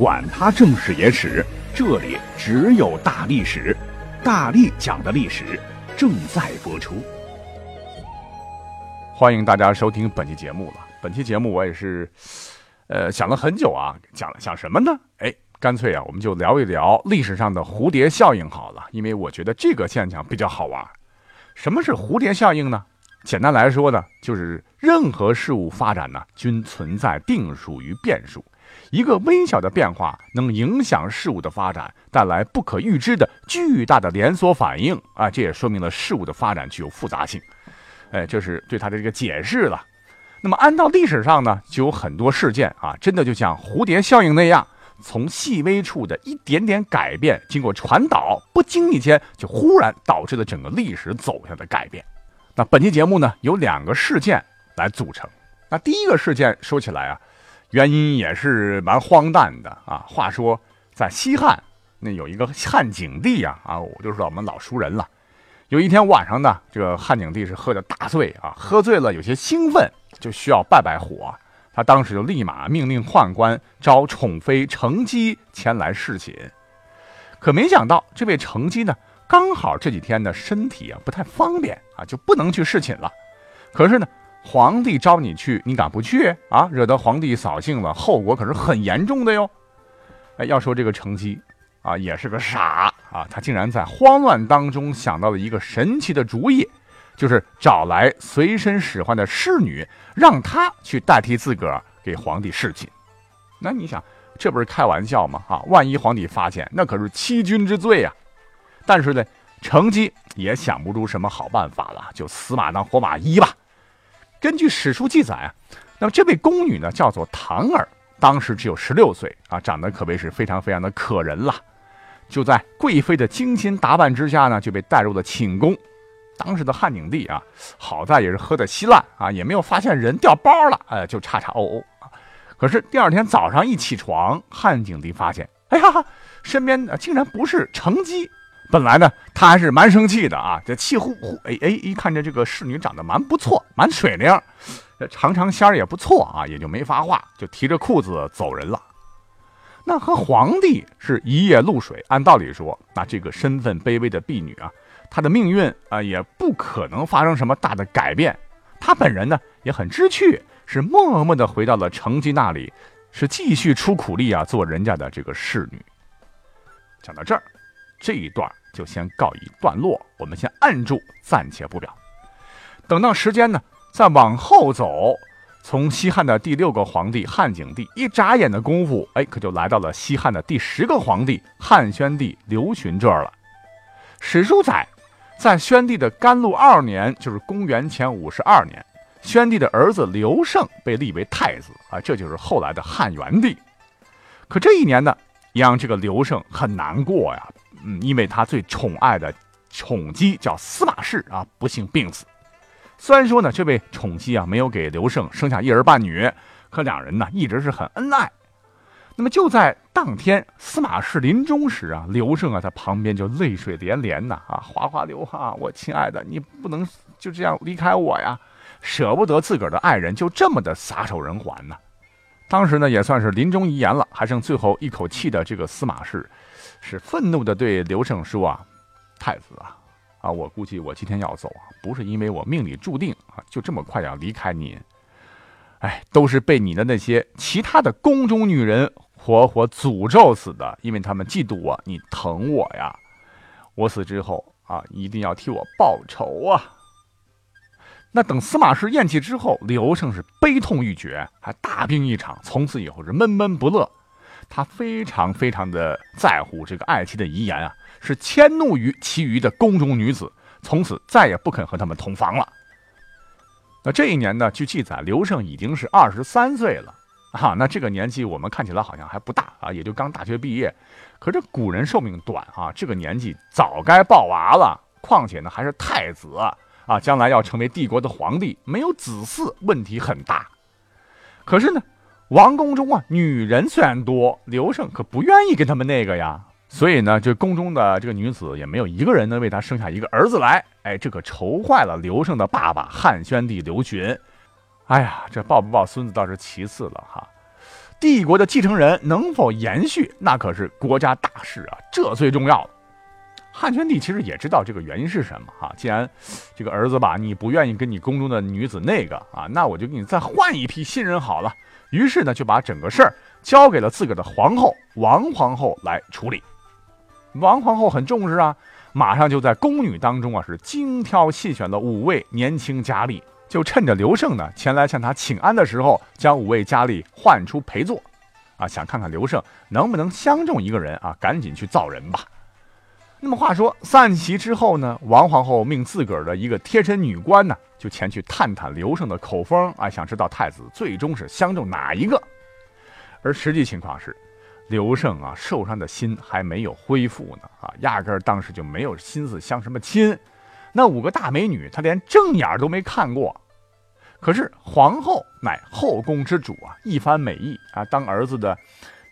管他正史野史。这里只有大历史，大力讲的历史正在播出。欢迎大家收听本期节目了。本期节目我也是，呃，想了很久啊，讲了想什么呢？哎，干脆啊，我们就聊一聊历史上的蝴蝶效应好了，因为我觉得这个现象比较好玩。什么是蝴蝶效应呢？简单来说呢，就是任何事物发展呢，均存在定数与变数。一个微小的变化能影响事物的发展，带来不可预知的巨大的连锁反应啊！这也说明了事物的发展具有复杂性。哎，这是对它的这个解释了。那么按照历史上呢，就有很多事件啊，真的就像蝴蝶效应那样，从细微处的一点点改变，经过传导，不经意间就忽然导致了整个历史走向的改变。那本期节目呢，由两个事件来组成。那第一个事件说起来啊。原因也是蛮荒诞的啊！话说，在西汉那有一个汉景帝啊，啊，我就是我们老熟人了。有一天晚上呢，这个汉景帝是喝的大醉啊，喝醉了有些兴奋，就需要拜拜火。他当时就立马命令宦官招宠妃程姬前来侍寝。可没想到，这位程姬呢，刚好这几天呢身体啊不太方便啊，就不能去侍寝了。可是呢。皇帝招你去，你敢不去啊？惹得皇帝扫兴了，后果可是很严重的哟。哎，要说这个程姬啊，也是个傻啊，他竟然在慌乱当中想到了一个神奇的主意，就是找来随身使唤的侍女，让她去代替自个儿给皇帝侍寝。那你想，这不是开玩笑吗？啊，万一皇帝发现，那可是欺君之罪呀。但是呢，程吉也想不出什么好办法了，就死马当活马医吧。根据史书记载啊，那么这位宫女呢叫做唐儿，当时只有十六岁啊，长得可谓是非常非常的可人了。就在贵妃的精心打扮之下呢，就被带入了寝宫。当时的汉景帝啊，好在也是喝得稀烂啊，也没有发现人掉包了，哎，就叉叉哦哦。可是第二天早上一起床，汉景帝发现，哎呀，身边竟然不是程姬。本来呢，他还是蛮生气的啊，这气呼呼，哎哎，一看着这个侍女长得蛮不错，蛮水灵，长长仙儿也不错啊，也就没发话，就提着裤子走人了。那和皇帝是一夜露水，按道理说，那这个身份卑微的婢女啊，她的命运啊，也不可能发生什么大的改变。她本人呢，也很知趣，是默默的回到了成吉那里，是继续出苦力啊，做人家的这个侍女。讲到这儿，这一段。就先告一段落，我们先按住，暂且不表。等到时间呢，再往后走，从西汉的第六个皇帝汉景帝，一眨眼的功夫，哎，可就来到了西汉的第十个皇帝汉宣帝刘询这儿了。史书载，在宣帝的甘露二年，就是公元前五十二年，宣帝的儿子刘胜被立为太子啊，这就是后来的汉元帝。可这一年呢，让这个刘胜很难过呀。嗯，因为他最宠爱的宠姬叫司马氏啊，不幸病死。虽然说呢，这位宠姬啊没有给刘胜生下一儿半女，可两人呢一直是很恩爱。那么就在当天司马氏临终时啊，刘胜啊在旁边就泪水连连呐啊，哗哗流啊，我亲爱的，你不能就这样离开我呀，舍不得自个儿的爱人就这么的撒手人寰呢。当时呢也算是临终遗言了，还剩最后一口气的这个司马氏。是愤怒的对刘胜说：“啊，太子啊，啊，我估计我今天要走啊，不是因为我命里注定啊，就这么快要离开您，哎，都是被你的那些其他的宫中女人活活诅咒死的，因为他们嫉妒我，你疼我呀，我死之后啊，一定要替我报仇啊。”那等司马氏咽气之后，刘胜是悲痛欲绝，还大病一场，从此以后是闷闷不乐。他非常非常的在乎这个爱妻的遗言啊，是迁怒于其余的宫中女子，从此再也不肯和他们同房了。那这一年呢，据记载，刘胜已经是二十三岁了。哈，那这个年纪我们看起来好像还不大啊，也就刚大学毕业。可这古人寿命短啊，这个年纪早该抱娃了。况且呢，还是太子啊，将来要成为帝国的皇帝，没有子嗣，问题很大。可是呢，王宫中啊，女人虽然多，刘胜可不愿意跟他们那个呀。所以呢，这宫中的这个女子也没有一个人能为他生下一个儿子来。哎，这可愁坏了刘胜的爸爸汉宣帝刘询。哎呀，这抱不抱孙子倒是其次了哈，帝国的继承人能否延续，那可是国家大事啊，这最重要。汉宣帝其实也知道这个原因是什么哈，既然这个儿子吧，你不愿意跟你宫中的女子那个啊，那我就给你再换一批新人好了。于是呢，就把整个事儿交给了自个儿的皇后王皇后来处理。王皇后很重视啊，马上就在宫女当中啊是精挑细选了五位年轻佳丽，就趁着刘胜呢前来向他请安的时候，将五位佳丽唤出陪坐，啊，想看看刘胜能不能相中一个人啊，赶紧去造人吧。那么话说散席之后呢，王皇后命自个儿的一个贴身女官呢，就前去探探刘胜的口风啊，想知道太子最终是相中哪一个，而实际情况是。刘胜啊，受伤的心还没有恢复呢啊，压根儿当时就没有心思相什么亲。那五个大美女，他连正眼都没看过。可是皇后乃后宫之主啊，一番美意啊，当儿子的，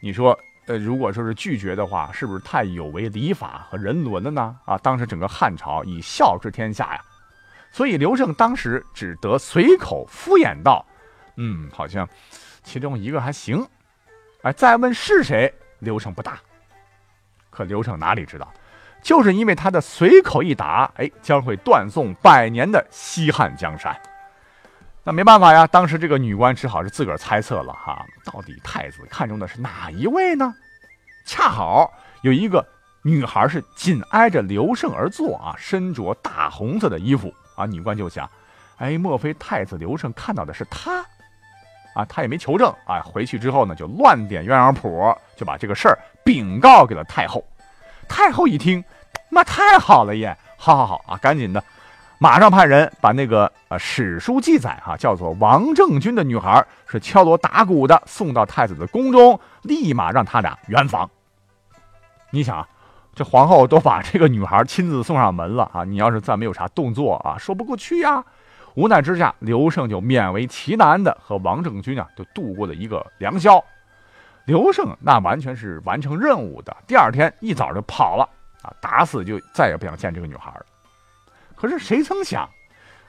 你说，呃，如果说是拒绝的话，是不是太有违礼法和人伦了呢？啊，当时整个汉朝以孝治天下呀，所以刘胜当时只得随口敷衍道：“嗯，好像其中一个还行。”哎，再问是谁？刘胜不答。可刘胜哪里知道，就是因为他的随口一答，哎，将会断送百年的西汉江山。那没办法呀，当时这个女官只好是自个儿猜测了哈，到底太子看中的是哪一位呢？恰好有一个女孩是紧挨着刘胜而坐啊，身着大红色的衣服啊，女官就想，哎，莫非太子刘胜看到的是她？啊，他也没求证啊。回去之后呢，就乱点鸳鸯谱，就把这个事儿禀告给了太后。太后一听，那太好了耶！好好好啊，赶紧的，马上派人把那个呃史书记载哈，叫做王政君的女孩是敲锣打鼓的送到太子的宫中，立马让他俩圆房。你想，这皇后都把这个女孩亲自送上门了啊，你要是再没有啥动作啊，说不过去呀。无奈之下，刘胜就勉为其难的和王政君啊，就度过了一个良宵。刘胜那完全是完成任务的，第二天一早就跑了啊，打死就再也不想见这个女孩了。可是谁曾想，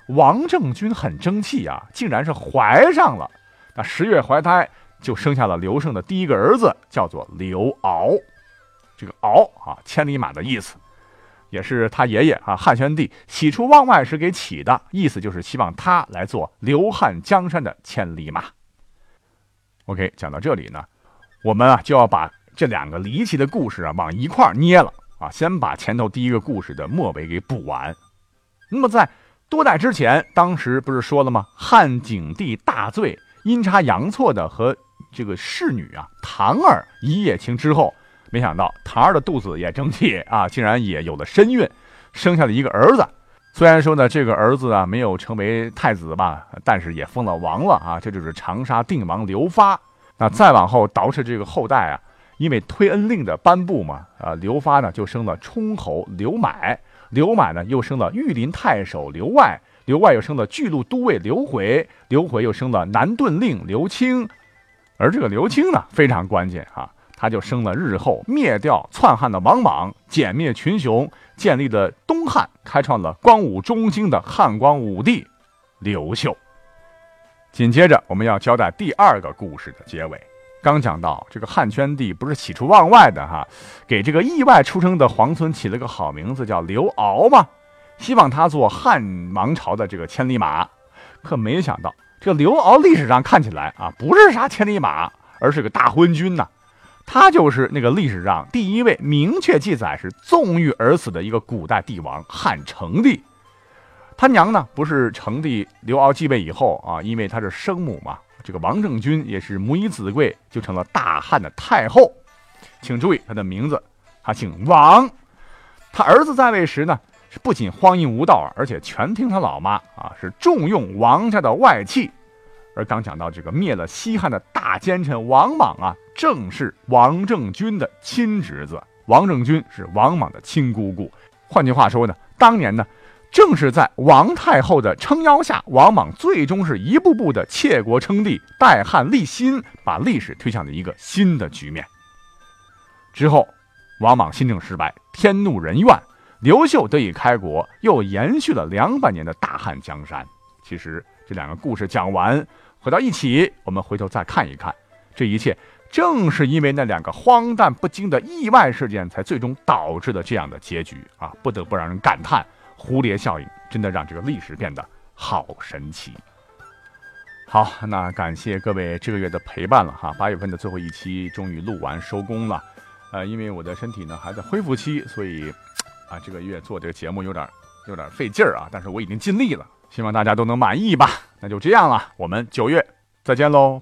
王政君很争气啊，竟然是怀上了。那十月怀胎，就生下了刘胜的第一个儿子，叫做刘骜。这个敖啊，千里马的意思。也是他爷爷啊，汉宣帝喜出望外时给起的，意思就是希望他来做刘汉江山的千里马。OK，讲到这里呢，我们啊就要把这两个离奇的故事啊往一块捏了啊，先把前头第一个故事的末尾给补完。那么在多代之前，当时不是说了吗？汉景帝大醉，阴差阳错的和这个侍女啊唐儿一夜情之后。没想到唐儿的肚子也争气啊，竟然也有了身孕，生下了一个儿子。虽然说呢，这个儿子啊没有成为太子吧，但是也封了王了啊。这就是长沙定王刘发。那再往后倒饬这个后代啊，因为推恩令的颁布嘛，啊，刘发呢就生了冲侯刘买，刘满呢又生了御林太守刘外，刘外又生了巨鹿都尉刘回，刘回又生了南顿令刘清，而这个刘清呢非常关键啊。他就生了日后灭掉篡汉的王莽，歼灭群雄，建立了东汉，开创了光武中兴的汉光武帝刘秀。紧接着，我们要交代第二个故事的结尾。刚讲到这个汉宣帝不是喜出望外的哈，给这个意外出生的皇孙起了个好名字叫刘骜嘛，希望他做汉王朝的这个千里马。可没想到，这个刘骜历史上看起来啊，不是啥千里马，而是个大昏君呐。他就是那个历史上第一位明确记载是纵欲而死的一个古代帝王汉成帝。他娘呢不是成帝刘骜继位以后啊，因为他是生母嘛，这个王政君也是母以子贵，就成了大汉的太后。请注意他的名字，他姓王。他儿子在位时呢，是不仅荒淫无道，而且全听他老妈啊，是重用王家的外戚。而刚讲到这个灭了西汉的大奸臣王莽啊，正是王政君的亲侄子。王政君是王莽的亲姑姑。换句话说呢，当年呢，正是在王太后的撑腰下，王莽最终是一步步的窃国称帝，代汉立新，把历史推向了一个新的局面。之后，王莽新政失败，天怒人怨，刘秀得以开国，又延续了两百年的大汉江山。其实这两个故事讲完，回到一起，我们回头再看一看，这一切正是因为那两个荒诞不经的意外事件，才最终导致的这样的结局啊！不得不让人感叹，蝴蝶效应真的让这个历史变得好神奇。好，那感谢各位这个月的陪伴了哈，八月份的最后一期终于录完收工了。呃，因为我的身体呢还在恢复期，所以啊这个月做这个节目有点有点费劲儿啊，但是我已经尽力了。希望大家都能满意吧，那就这样了，我们九月再见喽。